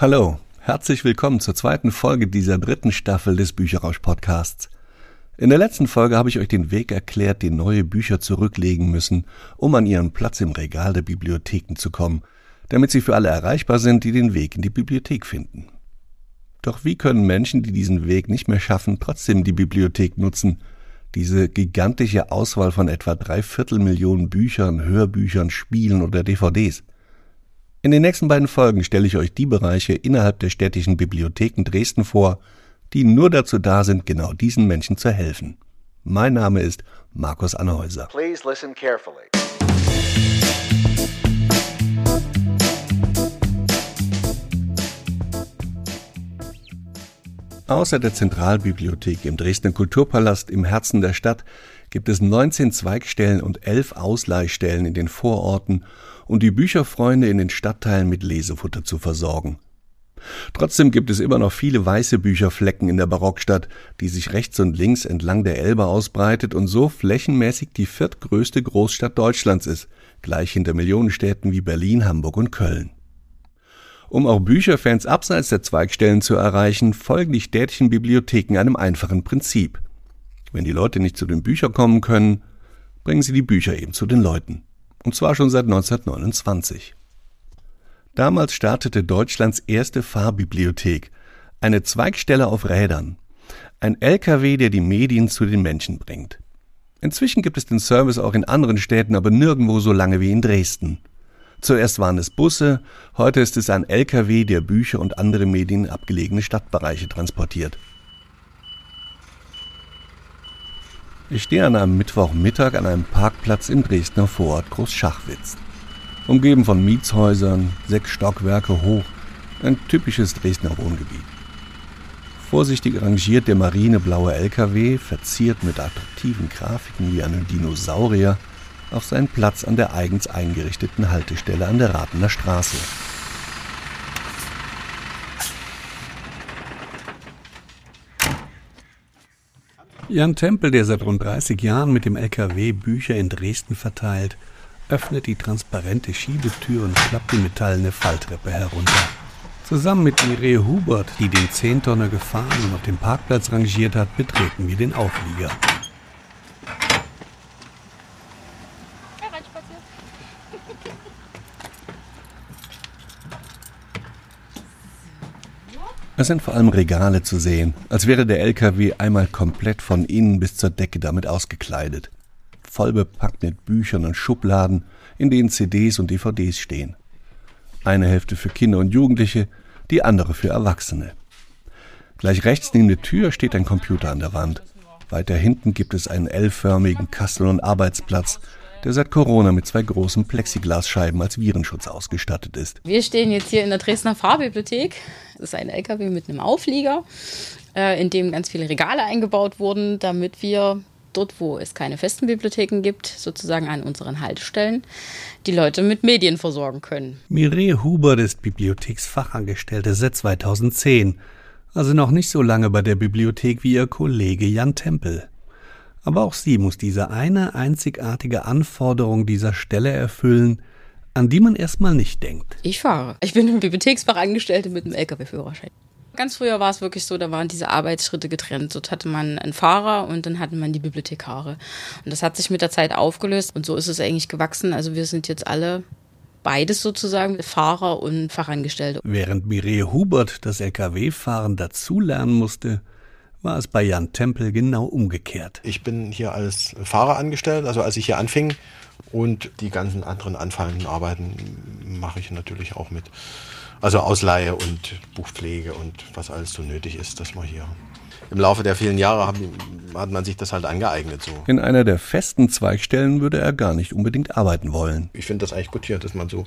Hallo, herzlich willkommen zur zweiten Folge dieser dritten Staffel des Bücherrausch Podcasts. In der letzten Folge habe ich euch den Weg erklärt, den neue Bücher zurücklegen müssen, um an ihren Platz im Regal der Bibliotheken zu kommen, damit sie für alle erreichbar sind, die den Weg in die Bibliothek finden. Doch wie können Menschen, die diesen Weg nicht mehr schaffen, trotzdem die Bibliothek nutzen? Diese gigantische Auswahl von etwa drei Viertelmillionen Büchern, Hörbüchern, Spielen oder DVDs – in den nächsten beiden Folgen stelle ich euch die Bereiche innerhalb der städtischen Bibliotheken Dresden vor, die nur dazu da sind, genau diesen Menschen zu helfen. Mein Name ist Markus Annehäuser. Please listen carefully. Außer der Zentralbibliothek im Dresdner Kulturpalast im Herzen der Stadt gibt es 19 Zweigstellen und 11 Ausleihstellen in den Vororten um die Bücherfreunde in den Stadtteilen mit Lesefutter zu versorgen. Trotzdem gibt es immer noch viele weiße Bücherflecken in der Barockstadt, die sich rechts und links entlang der Elbe ausbreitet und so flächenmäßig die viertgrößte Großstadt Deutschlands ist, gleich hinter Millionenstädten wie Berlin, Hamburg und Köln. Um auch Bücherfans abseits der Zweigstellen zu erreichen, folgen die städtischen Bibliotheken einem einfachen Prinzip. Wenn die Leute nicht zu den Büchern kommen können, bringen sie die Bücher eben zu den Leuten und zwar schon seit 1929. Damals startete Deutschlands erste Fahrbibliothek, eine Zweigstelle auf Rädern, ein LKW, der die Medien zu den Menschen bringt. Inzwischen gibt es den Service auch in anderen Städten, aber nirgendwo so lange wie in Dresden. Zuerst waren es Busse, heute ist es ein LKW, der Bücher und andere Medien in abgelegene Stadtbereiche transportiert. Ich stehe an einem Mittwochmittag an einem Parkplatz im Dresdner Vorort Großschachwitz. Umgeben von Mietshäusern, sechs Stockwerke hoch, ein typisches Dresdner Wohngebiet. Vorsichtig rangiert der marineblaue LKW, verziert mit attraktiven Grafiken wie einen Dinosaurier, auf seinen Platz an der eigens eingerichteten Haltestelle an der Rathener Straße. Jan Tempel, der seit rund 30 Jahren mit dem LKW Bücher in Dresden verteilt, öffnet die transparente Schiebetür und klappt die metallene Falltreppe herunter. Zusammen mit Mireille Hubert, die den Zehntonner gefahren und auf dem Parkplatz rangiert hat, betreten wir den Auflieger. Es sind vor allem Regale zu sehen, als wäre der LKW einmal komplett von innen bis zur Decke damit ausgekleidet. Voll bepackt mit Büchern und Schubladen, in denen CDs und DVDs stehen. Eine Hälfte für Kinder und Jugendliche, die andere für Erwachsene. Gleich rechts neben der Tür steht ein Computer an der Wand. Weiter hinten gibt es einen L-förmigen Kassel- und Arbeitsplatz, der seit Corona mit zwei großen Plexiglasscheiben als Virenschutz ausgestattet ist. Wir stehen jetzt hier in der Dresdner Fahrbibliothek. Das ist ein LKW mit einem Auflieger, äh, in dem ganz viele Regale eingebaut wurden, damit wir dort, wo es keine festen Bibliotheken gibt, sozusagen an unseren Haltestellen, die Leute mit Medien versorgen können. Mireille Hubert ist Bibliotheksfachangestellte seit 2010, also noch nicht so lange bei der Bibliothek wie ihr Kollege Jan Tempel. Aber auch sie muss diese eine einzigartige Anforderung dieser Stelle erfüllen, an die man erstmal nicht denkt. Ich fahre. Ich bin im Bibliotheksfachangestellte mit einem Lkw-Führerschein. Ganz früher war es wirklich so, da waren diese Arbeitsschritte getrennt. Dort hatte man einen Fahrer und dann hatte man die Bibliothekare. Und das hat sich mit der Zeit aufgelöst und so ist es eigentlich gewachsen. Also wir sind jetzt alle beides sozusagen, Fahrer und Fachangestellte. Während Mireille Hubert das Lkw-Fahren dazulernen musste, war es bei Jan Tempel genau umgekehrt. Ich bin hier als Fahrer angestellt, also als ich hier anfing und die ganzen anderen anfallenden Arbeiten mache ich natürlich auch mit. Also Ausleihe und Buchpflege und was alles so nötig ist, dass man hier im Laufe der vielen Jahre haben, hat man sich das halt angeeignet so. In einer der festen Zweigstellen würde er gar nicht unbedingt arbeiten wollen. Ich finde das eigentlich gut hier, dass man so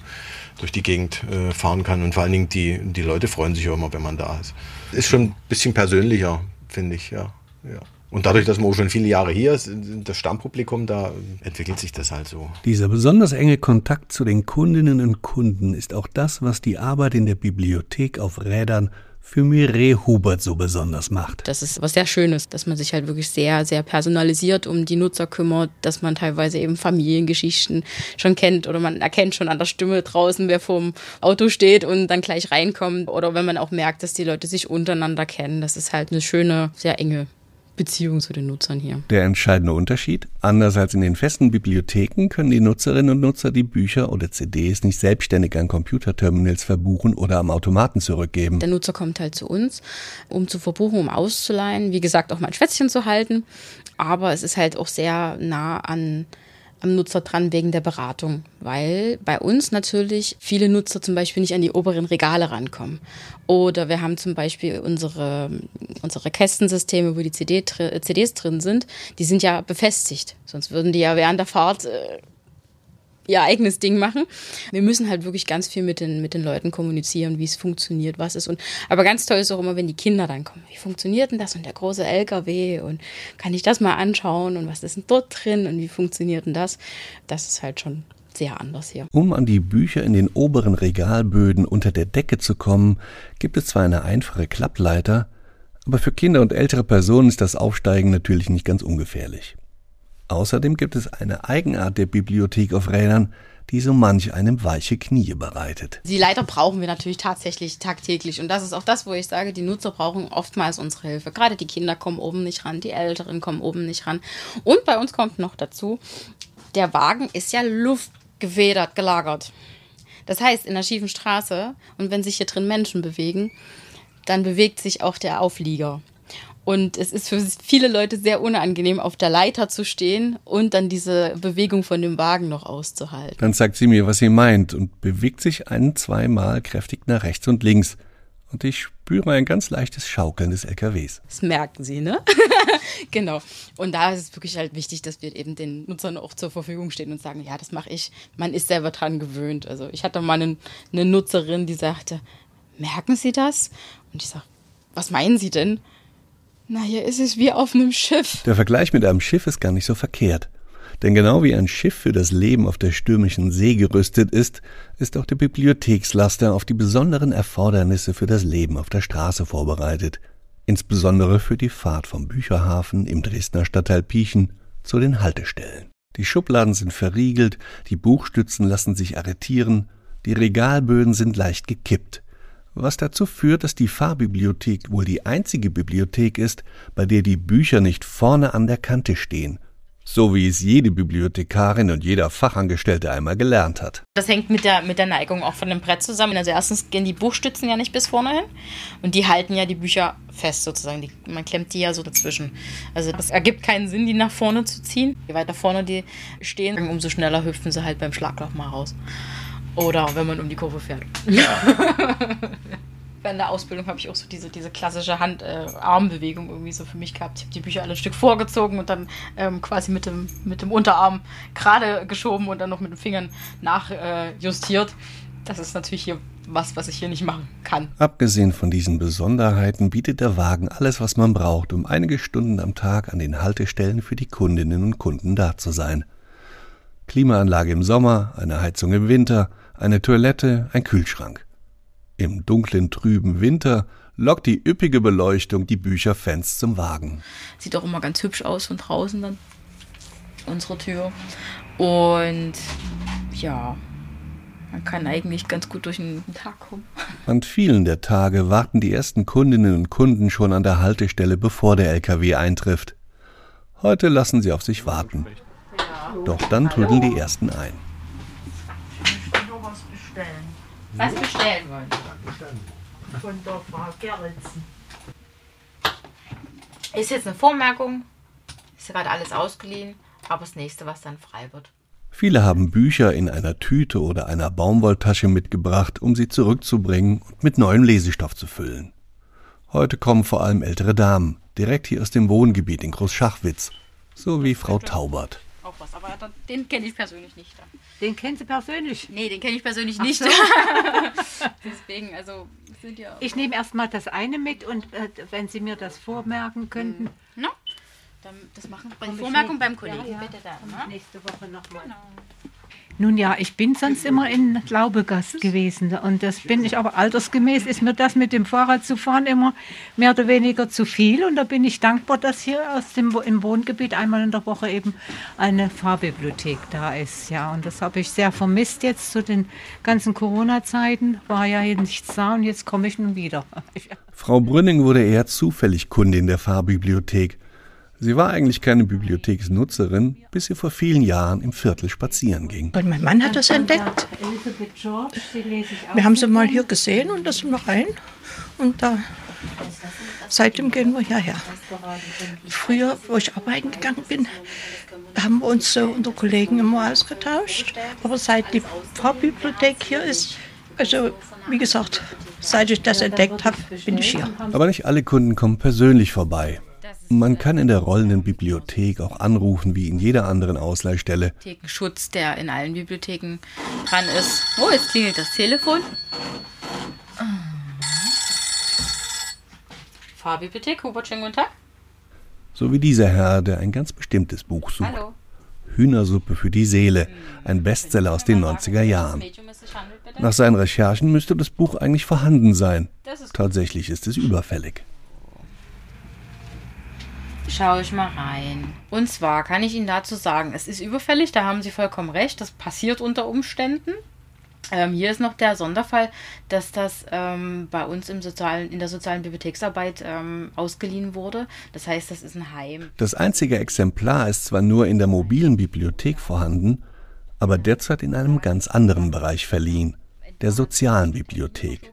durch die Gegend äh, fahren kann und vor allen Dingen die, die Leute freuen sich auch immer, wenn man da ist. Ist schon ein bisschen persönlicher, finde ich, ja. ja. Und dadurch, dass wir auch schon viele Jahre hier sind, das Stammpublikum, da entwickelt sich das halt so. Dieser besonders enge Kontakt zu den Kundinnen und Kunden ist auch das, was die Arbeit in der Bibliothek auf Rädern für Mireille Hubert so besonders macht. Das ist was sehr Schönes, dass man sich halt wirklich sehr, sehr personalisiert um die Nutzer kümmert, dass man teilweise eben Familiengeschichten schon kennt oder man erkennt schon an der Stimme draußen, wer vorm Auto steht und dann gleich reinkommt oder wenn man auch merkt, dass die Leute sich untereinander kennen. Das ist halt eine schöne, sehr enge Beziehung zu den Nutzern hier. Der entscheidende Unterschied? Anders als in den festen Bibliotheken können die Nutzerinnen und Nutzer die Bücher oder CDs nicht selbstständig an Computerterminals verbuchen oder am Automaten zurückgeben. Der Nutzer kommt halt zu uns, um zu verbuchen, um auszuleihen, wie gesagt, auch mal ein Schwätzchen zu halten. Aber es ist halt auch sehr nah an am Nutzer dran wegen der Beratung, weil bei uns natürlich viele Nutzer zum Beispiel nicht an die oberen Regale rankommen. Oder wir haben zum Beispiel unsere, unsere Kästensysteme, wo die CD, CDs drin sind, die sind ja befestigt. Sonst würden die ja während der Fahrt äh, ihr eigenes Ding machen. Wir müssen halt wirklich ganz viel mit den, mit den Leuten kommunizieren, wie es funktioniert, was ist. Und, aber ganz toll ist auch immer, wenn die Kinder dann kommen. Wie funktioniert denn das und der große LKW und kann ich das mal anschauen und was ist denn dort drin und wie funktioniert denn das? Das ist halt schon sehr anders hier. Um an die Bücher in den oberen Regalböden unter der Decke zu kommen, gibt es zwar eine einfache Klappleiter, aber für Kinder und ältere Personen ist das Aufsteigen natürlich nicht ganz ungefährlich. Außerdem gibt es eine Eigenart der Bibliothek auf Rädern, die so manch einem weiche Knie bereitet. Die Leiter brauchen wir natürlich tatsächlich tagtäglich. Und das ist auch das, wo ich sage, die Nutzer brauchen oftmals unsere Hilfe. Gerade die Kinder kommen oben nicht ran, die Älteren kommen oben nicht ran. Und bei uns kommt noch dazu, der Wagen ist ja luftgefedert, gelagert. Das heißt, in der schiefen Straße und wenn sich hier drin Menschen bewegen, dann bewegt sich auch der Auflieger. Und es ist für viele Leute sehr unangenehm, auf der Leiter zu stehen und dann diese Bewegung von dem Wagen noch auszuhalten. Dann sagt sie mir, was sie meint und bewegt sich ein, zweimal kräftig nach rechts und links. Und ich spüre ein ganz leichtes Schaukeln des LKWs. Das merken Sie, ne? genau. Und da ist es wirklich halt wichtig, dass wir eben den Nutzern auch zur Verfügung stehen und sagen, ja, das mache ich. Man ist selber dran gewöhnt. Also ich hatte mal eine, eine Nutzerin, die sagte, merken Sie das? Und ich sage, was meinen Sie denn? Na, hier ist es wie auf einem Schiff. Der Vergleich mit einem Schiff ist gar nicht so verkehrt. Denn genau wie ein Schiff für das Leben auf der stürmischen See gerüstet ist, ist auch der Bibliothekslaster auf die besonderen Erfordernisse für das Leben auf der Straße vorbereitet. Insbesondere für die Fahrt vom Bücherhafen im Dresdner Stadtteil Piechen zu den Haltestellen. Die Schubladen sind verriegelt, die Buchstützen lassen sich arretieren, die Regalböden sind leicht gekippt was dazu führt, dass die Fahrbibliothek wohl die einzige Bibliothek ist, bei der die Bücher nicht vorne an der Kante stehen, so wie es jede Bibliothekarin und jeder Fachangestellte einmal gelernt hat. Das hängt mit der, mit der Neigung auch von dem Brett zusammen. Also erstens gehen die Buchstützen ja nicht bis vorne hin und die halten ja die Bücher fest sozusagen. Die, man klemmt die ja so dazwischen. Also es ergibt keinen Sinn, die nach vorne zu ziehen. Je weiter vorne die stehen, umso schneller hüpfen sie halt beim Schlagloch mal raus. Oder wenn man um die Kurve fährt. Ja. in der Ausbildung habe ich auch so diese, diese klassische Hand-Arm-Bewegung äh, irgendwie so für mich gehabt. Ich habe die Bücher alle ein Stück vorgezogen und dann ähm, quasi mit dem, mit dem Unterarm gerade geschoben und dann noch mit den Fingern nachjustiert. Äh, das ist natürlich hier was, was ich hier nicht machen kann. Abgesehen von diesen Besonderheiten bietet der Wagen alles, was man braucht, um einige Stunden am Tag an den Haltestellen für die Kundinnen und Kunden da zu sein. Klimaanlage im Sommer, eine Heizung im Winter, eine Toilette, ein Kühlschrank. Im dunklen, trüben Winter lockt die üppige Beleuchtung die Bücherfans zum Wagen. Sieht auch immer ganz hübsch aus von draußen dann, unsere Tür. Und ja, man kann eigentlich ganz gut durch den Tag kommen. An vielen der Tage warten die ersten Kundinnen und Kunden schon an der Haltestelle, bevor der LKW eintrifft. Heute lassen sie auf sich warten. Doch dann trödeln die ersten ein. Was bestellen wollen? Von der Frau Gerritsen. Ist jetzt eine Vormerkung. Ist gerade alles ausgeliehen. Aber das nächste, was dann frei wird. Viele haben Bücher in einer Tüte oder einer Baumwolltasche mitgebracht, um sie zurückzubringen und mit neuem Lesestoff zu füllen. Heute kommen vor allem ältere Damen, direkt hier aus dem Wohngebiet in Großschachwitz, so wie Frau Taubert was, aber den kenne ich persönlich nicht. Den kennen Sie persönlich? Nee, den kenne ich persönlich Ach nicht. So. Deswegen, also sind ja. Ich nehme erstmal das eine mit und äh, wenn Sie mir das vormerken könnten. No? Das machen bei Vormerkung beim Kollegen. Ja, ja. Bitte da, ne? Nächste Woche nochmal. Genau. Nun ja, ich bin sonst immer in Glaubegast gewesen und das bin ich aber altersgemäß ist mir das mit dem Fahrrad zu fahren immer mehr oder weniger zu viel und da bin ich dankbar, dass hier aus dem im Wohngebiet einmal in der Woche eben eine Fahrbibliothek da ist. Ja, und das habe ich sehr vermisst jetzt zu den ganzen Corona-Zeiten. War ja hier nichts da und jetzt komme ich nun wieder. Frau Brünning wurde eher zufällig Kundin der Fahrbibliothek. Sie war eigentlich keine Bibliotheksnutzerin, bis sie vor vielen Jahren im Viertel spazieren ging. Und mein Mann hat das entdeckt. Wir haben sie mal hier gesehen und das sind wir rein. Und da, seitdem gehen wir hierher. Früher, wo ich arbeiten gegangen bin, haben wir uns so unter Kollegen immer ausgetauscht. Aber seit die Pfarrbibliothek hier ist, also wie gesagt, seit ich das entdeckt habe, bin ich hier. Aber nicht alle Kunden kommen persönlich vorbei. Man kann in der rollenden Bibliothek auch anrufen, wie in jeder anderen Ausleihstelle. Schutz, der in allen Bibliotheken dran ist. Oh, jetzt klingelt das Telefon. Fahrbibliothek, Hubert, schönen guten Tag. So wie dieser Herr, der ein ganz bestimmtes Buch sucht. Hallo. Hühnersuppe für die Seele, ein Bestseller aus den 90er Jahren. Nach seinen Recherchen müsste das Buch eigentlich vorhanden sein. Tatsächlich ist es überfällig schaue ich mal rein. Und zwar kann ich Ihnen dazu sagen, es ist überfällig, da haben Sie vollkommen recht, das passiert unter Umständen. Ähm, hier ist noch der Sonderfall, dass das ähm, bei uns im sozialen, in der sozialen Bibliotheksarbeit ähm, ausgeliehen wurde. Das heißt, das ist ein Heim. Das einzige Exemplar ist zwar nur in der mobilen Bibliothek vorhanden, aber derzeit in einem ganz anderen Bereich verliehen, der sozialen Bibliothek.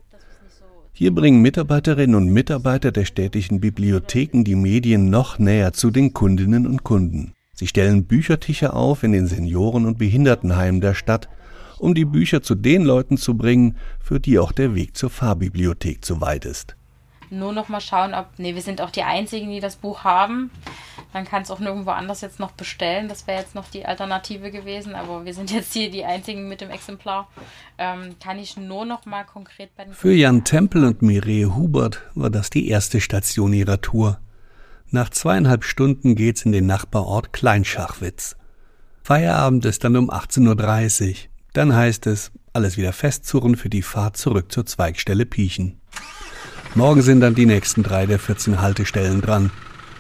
Hier bringen Mitarbeiterinnen und Mitarbeiter der städtischen Bibliotheken die Medien noch näher zu den Kundinnen und Kunden. Sie stellen Büchertische auf in den Senioren- und Behindertenheimen der Stadt, um die Bücher zu den Leuten zu bringen, für die auch der Weg zur Fahrbibliothek zu weit ist nur noch mal schauen, ob, nee, wir sind auch die Einzigen, die das Buch haben. Man kann es auch nirgendwo anders jetzt noch bestellen. Das wäre jetzt noch die Alternative gewesen, aber wir sind jetzt hier die Einzigen mit dem Exemplar. Ähm, kann ich nur noch mal konkret bei den Für Jan Tempel und Mireille Hubert war das die erste Station ihrer Tour. Nach zweieinhalb Stunden geht's in den Nachbarort Kleinschachwitz. Feierabend ist dann um 18.30 Uhr. Dann heißt es, alles wieder festzurren für die Fahrt zurück zur Zweigstelle Piechen. Morgen sind dann die nächsten drei der 14 Haltestellen dran,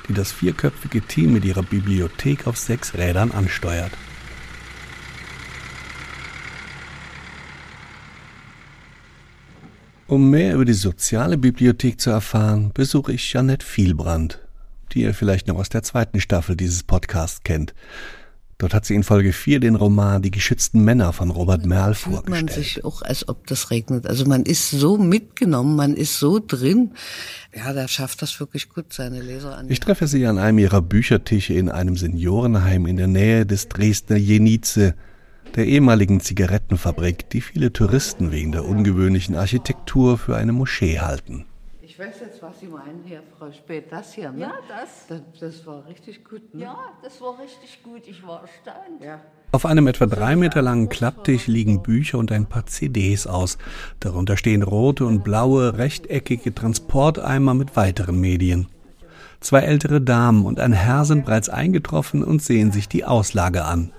die das vierköpfige Team mit ihrer Bibliothek auf sechs Rädern ansteuert. Um mehr über die soziale Bibliothek zu erfahren, besuche ich Janette Vielbrand, die ihr vielleicht noch aus der zweiten Staffel dieses Podcasts kennt. Dort hat sie in Folge 4 den Roman Die geschützten Männer von Robert Merl vorgestellt. man sich auch, als ob das regnet. Also man ist so mitgenommen, man ist so drin. Ja, da schafft das wirklich gut, seine Leser an. Ich treffe sie an einem ihrer Büchertische in einem Seniorenheim in der Nähe des Dresdner Jenice, der ehemaligen Zigarettenfabrik, die viele Touristen wegen der ungewöhnlichen Architektur für eine Moschee halten. Ich weiß jetzt, was Sie meinen, Herr Frau Spät. Das hier, ne? Ja, das. das. Das, war richtig gut, ne? Ja, das war richtig gut. Ich war erstaunt. Ja. Auf einem etwa drei Meter langen Klapptisch liegen Bücher und ein paar CDs aus. Darunter stehen rote und blaue, rechteckige Transporteimer mit weiteren Medien. Zwei ältere Damen und ein Herr sind bereits eingetroffen und sehen sich die Auslage an.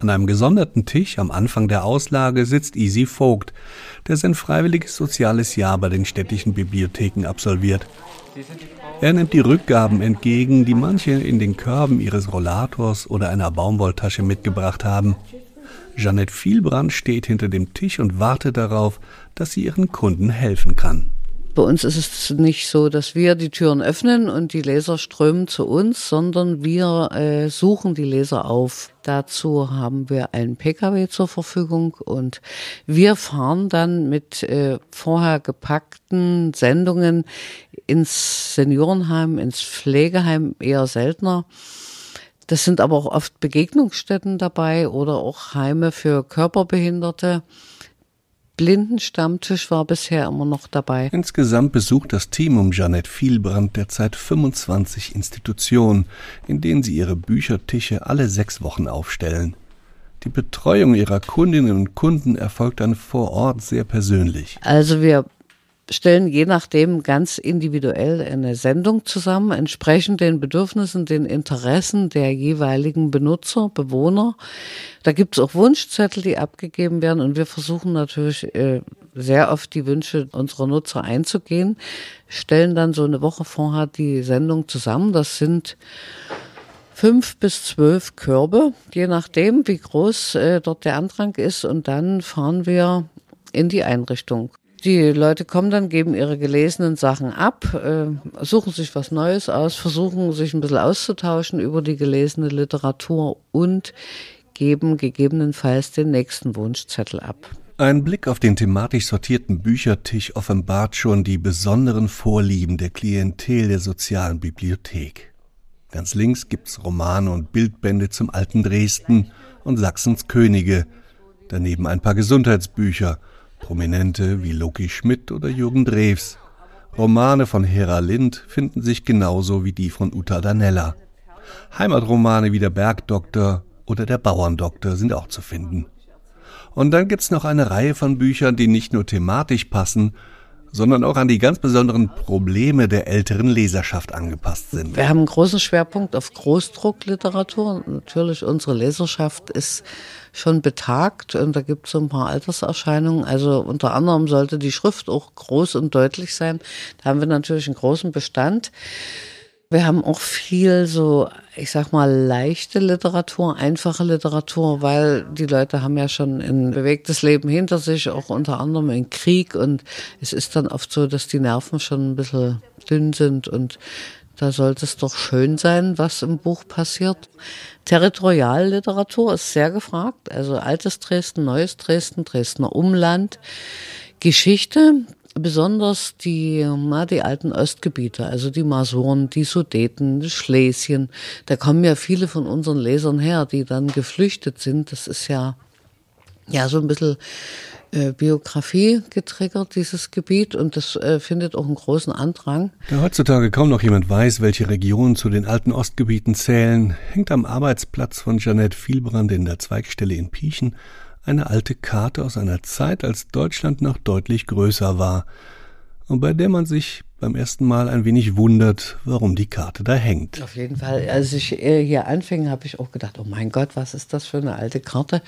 An einem gesonderten Tisch am Anfang der Auslage sitzt Easy Vogt, der sein freiwilliges soziales Jahr bei den städtischen Bibliotheken absolviert. Er nimmt die Rückgaben entgegen, die manche in den Körben ihres Rollators oder einer Baumwolltasche mitgebracht haben. Jeanette Vielbrand steht hinter dem Tisch und wartet darauf, dass sie ihren Kunden helfen kann. Bei uns ist es nicht so, dass wir die Türen öffnen und die Leser strömen zu uns, sondern wir äh, suchen die Leser auf. Dazu haben wir einen Pkw zur Verfügung und wir fahren dann mit äh, vorher gepackten Sendungen ins Seniorenheim, ins Pflegeheim eher seltener. Das sind aber auch oft Begegnungsstätten dabei oder auch Heime für Körperbehinderte. Blindenstammtisch war bisher immer noch dabei. Insgesamt besucht das Team um Jeanette Vielbrand derzeit 25 Institutionen, in denen sie ihre Büchertische alle sechs Wochen aufstellen. Die Betreuung ihrer Kundinnen und Kunden erfolgt dann vor Ort sehr persönlich. Also wir stellen je nachdem ganz individuell eine Sendung zusammen, entsprechend den Bedürfnissen, den Interessen der jeweiligen Benutzer, Bewohner. Da gibt es auch Wunschzettel, die abgegeben werden und wir versuchen natürlich äh, sehr oft die Wünsche unserer Nutzer einzugehen, stellen dann so eine Woche vorher die Sendung zusammen. Das sind fünf bis zwölf Körbe, je nachdem, wie groß äh, dort der Andrang ist. Und dann fahren wir in die Einrichtung. Die Leute kommen dann, geben ihre gelesenen Sachen ab, äh, suchen sich was Neues aus, versuchen sich ein bisschen auszutauschen über die gelesene Literatur und geben gegebenenfalls den nächsten Wunschzettel ab. Ein Blick auf den thematisch sortierten Büchertisch offenbart schon die besonderen Vorlieben der Klientel der sozialen Bibliothek. Ganz links gibt's Romane und Bildbände zum alten Dresden und Sachsens Könige, daneben ein paar Gesundheitsbücher – Prominente wie Loki Schmidt oder Jürgen Drews. Romane von Hera Lind finden sich genauso wie die von Uta Danella. Heimatromane wie der Bergdoktor oder der Bauerndoktor sind auch zu finden. Und dann gibt's noch eine Reihe von Büchern, die nicht nur thematisch passen, sondern auch an die ganz besonderen Probleme der älteren Leserschaft angepasst sind. Wir haben einen großen Schwerpunkt auf Großdruckliteratur. Natürlich, unsere Leserschaft ist schon betagt und da gibt es so ein paar Alterserscheinungen. Also unter anderem sollte die Schrift auch groß und deutlich sein. Da haben wir natürlich einen großen Bestand. Wir haben auch viel so, ich sag mal, leichte Literatur, einfache Literatur, weil die Leute haben ja schon ein bewegtes Leben hinter sich, auch unter anderem in Krieg und es ist dann oft so, dass die Nerven schon ein bisschen dünn sind und da sollte es doch schön sein, was im Buch passiert. Territorialliteratur ist sehr gefragt, also altes Dresden, neues Dresden, Dresdner Umland. Geschichte, besonders die, na, die alten Ostgebiete, also die Masuren, die Sudeten, die Schlesien, da kommen ja viele von unseren Lesern her, die dann geflüchtet sind. Das ist ja, ja, so ein bisschen äh, Biografie getriggert, dieses Gebiet, und das äh, findet auch einen großen Andrang. Da heutzutage kaum noch jemand weiß, welche Regionen zu den alten Ostgebieten zählen, hängt am Arbeitsplatz von Jeanette Vielbrand in der Zweigstelle in Piechen eine alte Karte aus einer Zeit, als Deutschland noch deutlich größer war und bei der man sich beim ersten Mal ein wenig wundert, warum die Karte da hängt. Auf jeden Fall. Als ich äh, hier anfing, habe ich auch gedacht, oh mein Gott, was ist das für eine alte Karte?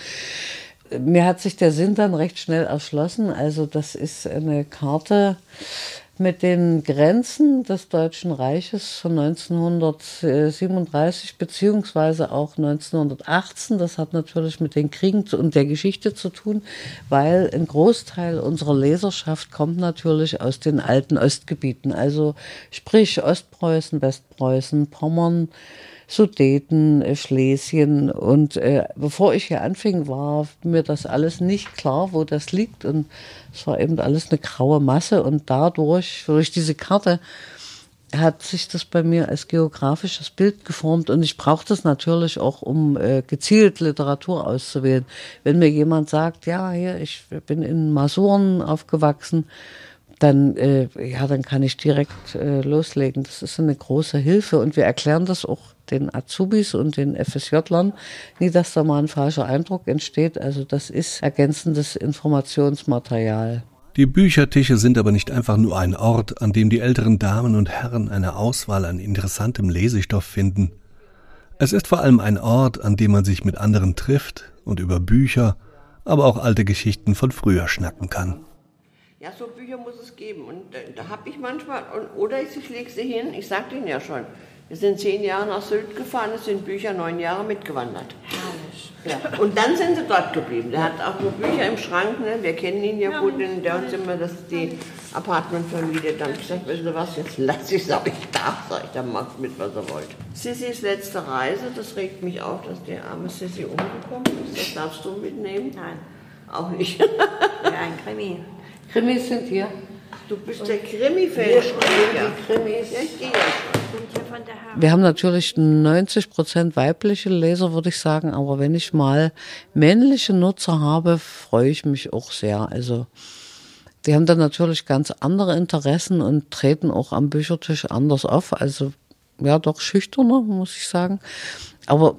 Mir hat sich der Sinn dann recht schnell erschlossen. Also das ist eine Karte mit den Grenzen des Deutschen Reiches von 1937 beziehungsweise auch 1918. Das hat natürlich mit den Kriegen und der Geschichte zu tun, weil ein Großteil unserer Leserschaft kommt natürlich aus den alten Ostgebieten, also sprich Ostpreußen, Westpreußen, Pommern, Sudeten, äh, Schlesien. Und äh, bevor ich hier anfing, war mir das alles nicht klar, wo das liegt. Und es war eben alles eine graue Masse. Und dadurch, durch diese Karte, hat sich das bei mir als geografisches Bild geformt und ich brauche das natürlich auch, um äh, gezielt Literatur auszuwählen. Wenn mir jemand sagt, ja, hier, ich bin in Masuren aufgewachsen, dann, äh, ja, dann kann ich direkt äh, loslegen. Das ist eine große Hilfe und wir erklären das auch den Azubis und den FSJlern, nie, dass da mal ein falscher Eindruck entsteht. Also das ist ergänzendes Informationsmaterial. Die Büchertische sind aber nicht einfach nur ein Ort, an dem die älteren Damen und Herren eine Auswahl an interessantem Lesestoff finden. Es ist vor allem ein Ort, an dem man sich mit anderen trifft und über Bücher, aber auch alte Geschichten von früher schnacken kann. Ja, so Bücher muss es geben. Und äh, da habe ich manchmal, oder ich lege sie hin, ich sagte Ihnen ja schon, wir sind zehn Jahre nach Sylt gefahren, es sind Bücher neun Jahre mitgewandert. Herrlich. Ja. Und dann sind sie dort geblieben. Der hat auch nur Bücher im Schrank, ne? wir kennen ihn ja, ja gut, denn der uns immer das, die Apartment vermietet. Dann habe ich gesagt, wissen Sie was, jetzt lass ich es, aber ich darf, sag ich, dann macht mit, was er wollt. Sissys letzte Reise, das regt mich auf, dass die arme Sissy umgekommen ist. Das darfst du mitnehmen? Nein. Auch nicht. ja, ein Krimi. Krimis sind hier. Du bist der Krimi-Fan. Krimis. Wir haben natürlich 90 Prozent weibliche Leser, würde ich sagen. Aber wenn ich mal männliche Nutzer habe, freue ich mich auch sehr. Also, die haben dann natürlich ganz andere Interessen und treten auch am Büchertisch anders auf. Also, ja, doch schüchterner, muss ich sagen. Aber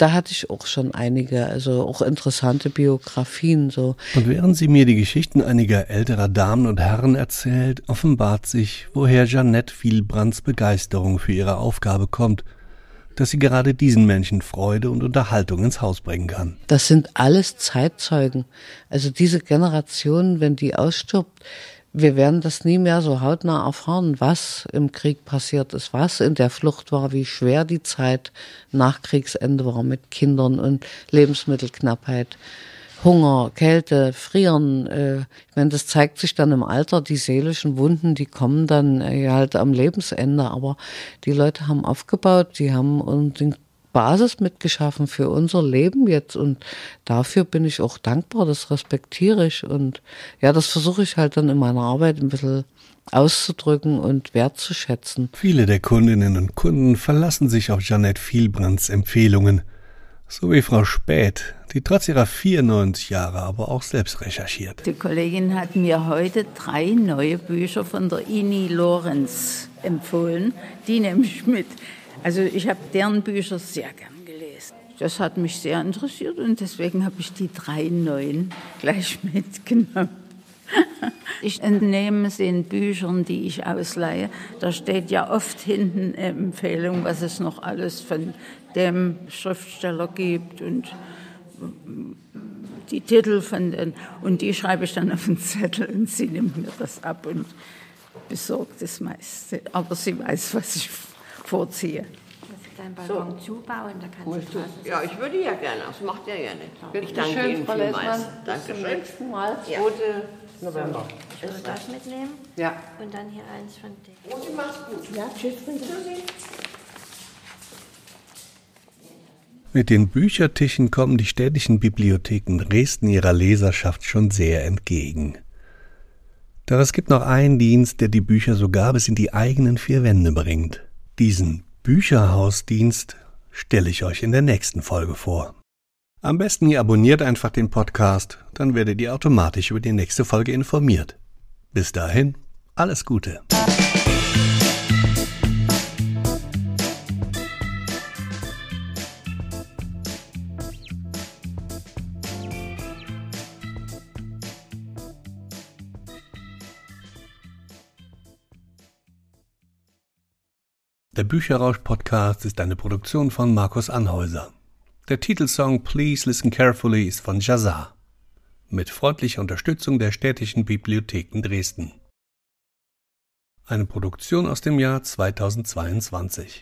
da hatte ich auch schon einige, also auch interessante Biografien so. Und während sie mir die Geschichten einiger älterer Damen und Herren erzählt, offenbart sich, woher Jeannette Vielbrands Begeisterung für ihre Aufgabe kommt, dass sie gerade diesen Menschen Freude und Unterhaltung ins Haus bringen kann. Das sind alles Zeitzeugen. Also diese Generation, wenn die ausstirbt, wir werden das nie mehr so hautnah erfahren, was im Krieg passiert ist, was in der Flucht war, wie schwer die Zeit nach Kriegsende war mit Kindern und Lebensmittelknappheit. Hunger, Kälte, Frieren. Äh, ich meine, das zeigt sich dann im Alter. Die seelischen Wunden, die kommen dann äh, halt am Lebensende. Aber die Leute haben aufgebaut, die haben den Basis mitgeschaffen für unser Leben jetzt und dafür bin ich auch dankbar, das respektiere ich und ja, das versuche ich halt dann in meiner Arbeit ein bisschen auszudrücken und wertzuschätzen. Viele der Kundinnen und Kunden verlassen sich auf Janette Vielbrands Empfehlungen, so wie Frau Späth, die trotz ihrer 94 Jahre aber auch selbst recherchiert. Die Kollegin hat mir heute drei neue Bücher von der Ini Lorenz empfohlen. Die nehme ich mit. Also ich habe deren Bücher sehr gern gelesen. Das hat mich sehr interessiert und deswegen habe ich die drei neuen gleich mitgenommen. Ich entnehme es den Büchern, die ich ausleihe. Da steht ja oft hinten Empfehlung, was es noch alles von dem Schriftsteller gibt und die Titel von den. Und die schreibe ich dann auf den Zettel und sie nimmt mir das ab und besorgt das meiste. Aber sie weiß, was ich vorziehe. Balkon so. zubauen, da kannst du Ja, ich würde ja gerne, das macht er ja nicht. Ich danke schön, Ihnen Frau vielmals. Danke Bis zum nächsten Mal, 2. Ja. November. Ich würde das mitnehmen. Ja. Und dann hier eins von denen. Und mach's gut. Ja, tschüss. Tschüssi. Mit den Büchertischen kommen die städtischen Bibliotheken Dresden ihrer Leserschaft schon sehr entgegen. Doch es gibt noch einen Dienst, der die Bücher sogar bis in die eigenen vier Wände bringt. Diesen Bücherhausdienst stelle ich euch in der nächsten Folge vor. Am besten ihr abonniert einfach den Podcast, dann werdet ihr automatisch über die nächste Folge informiert. Bis dahin, alles Gute. Der Bücherrausch-Podcast ist eine Produktion von Markus Anhäuser. Der Titelsong Please Listen Carefully ist von Jazar. Mit freundlicher Unterstützung der städtischen Bibliotheken Dresden. Eine Produktion aus dem Jahr 2022.